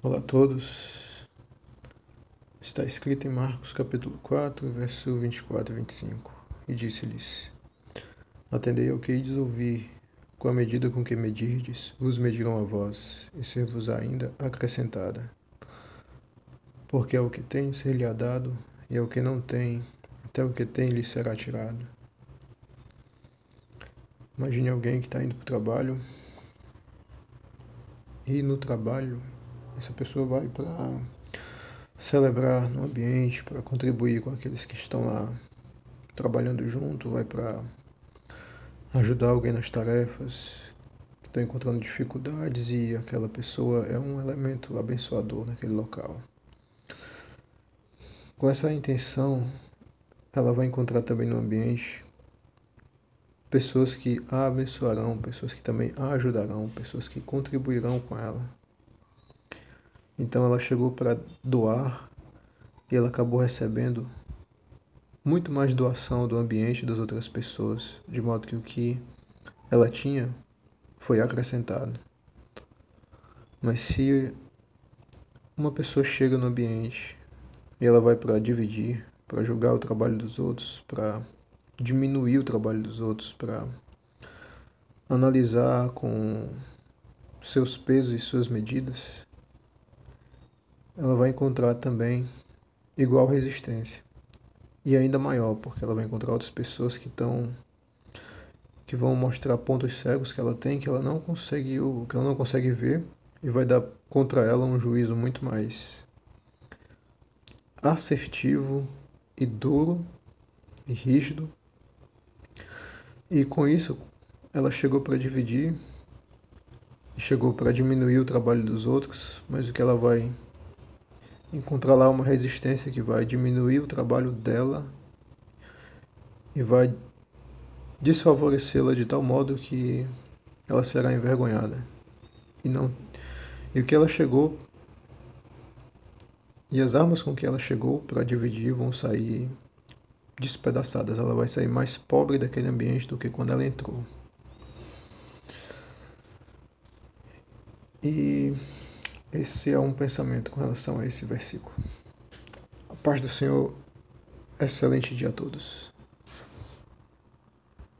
Olá a todos. Está escrito em Marcos capítulo 4, verso 24 e 25. E disse-lhes: Atendei ao que ides ouvir, com a medida com que medirdes, vos medirão a vós, e ser-vos ainda acrescentada. Porque ao que tem ser-lhe-á dado, e ao que não tem, até o que tem lhe será tirado. Imagine alguém que está indo para o trabalho, e no trabalho essa pessoa vai para celebrar no ambiente, para contribuir com aqueles que estão lá trabalhando junto, vai para ajudar alguém nas tarefas, está encontrando dificuldades e aquela pessoa é um elemento abençoador naquele local. Com essa intenção, ela vai encontrar também no ambiente pessoas que a abençoarão, pessoas que também a ajudarão, pessoas que contribuirão com ela. Então ela chegou para doar e ela acabou recebendo muito mais doação do ambiente das outras pessoas, de modo que o que ela tinha foi acrescentado. Mas se uma pessoa chega no ambiente e ela vai para dividir, para julgar o trabalho dos outros, para diminuir o trabalho dos outros, para analisar com seus pesos e suas medidas, ela vai encontrar também igual resistência. E ainda maior, porque ela vai encontrar outras pessoas que estão que vão mostrar pontos cegos que ela tem que ela não conseguiu, que ela não consegue ver e vai dar contra ela um juízo muito mais assertivo e duro e rígido. E com isso, ela chegou para dividir, chegou para diminuir o trabalho dos outros, mas o que ela vai encontrar lá uma resistência que vai diminuir o trabalho dela e vai desfavorecê-la de tal modo que ela será envergonhada. E não e o que ela chegou e as armas com que ela chegou para dividir vão sair despedaçadas. Ela vai sair mais pobre daquele ambiente do que quando ela entrou. E esse é um pensamento com relação a esse versículo. A paz do Senhor, excelente dia a todos.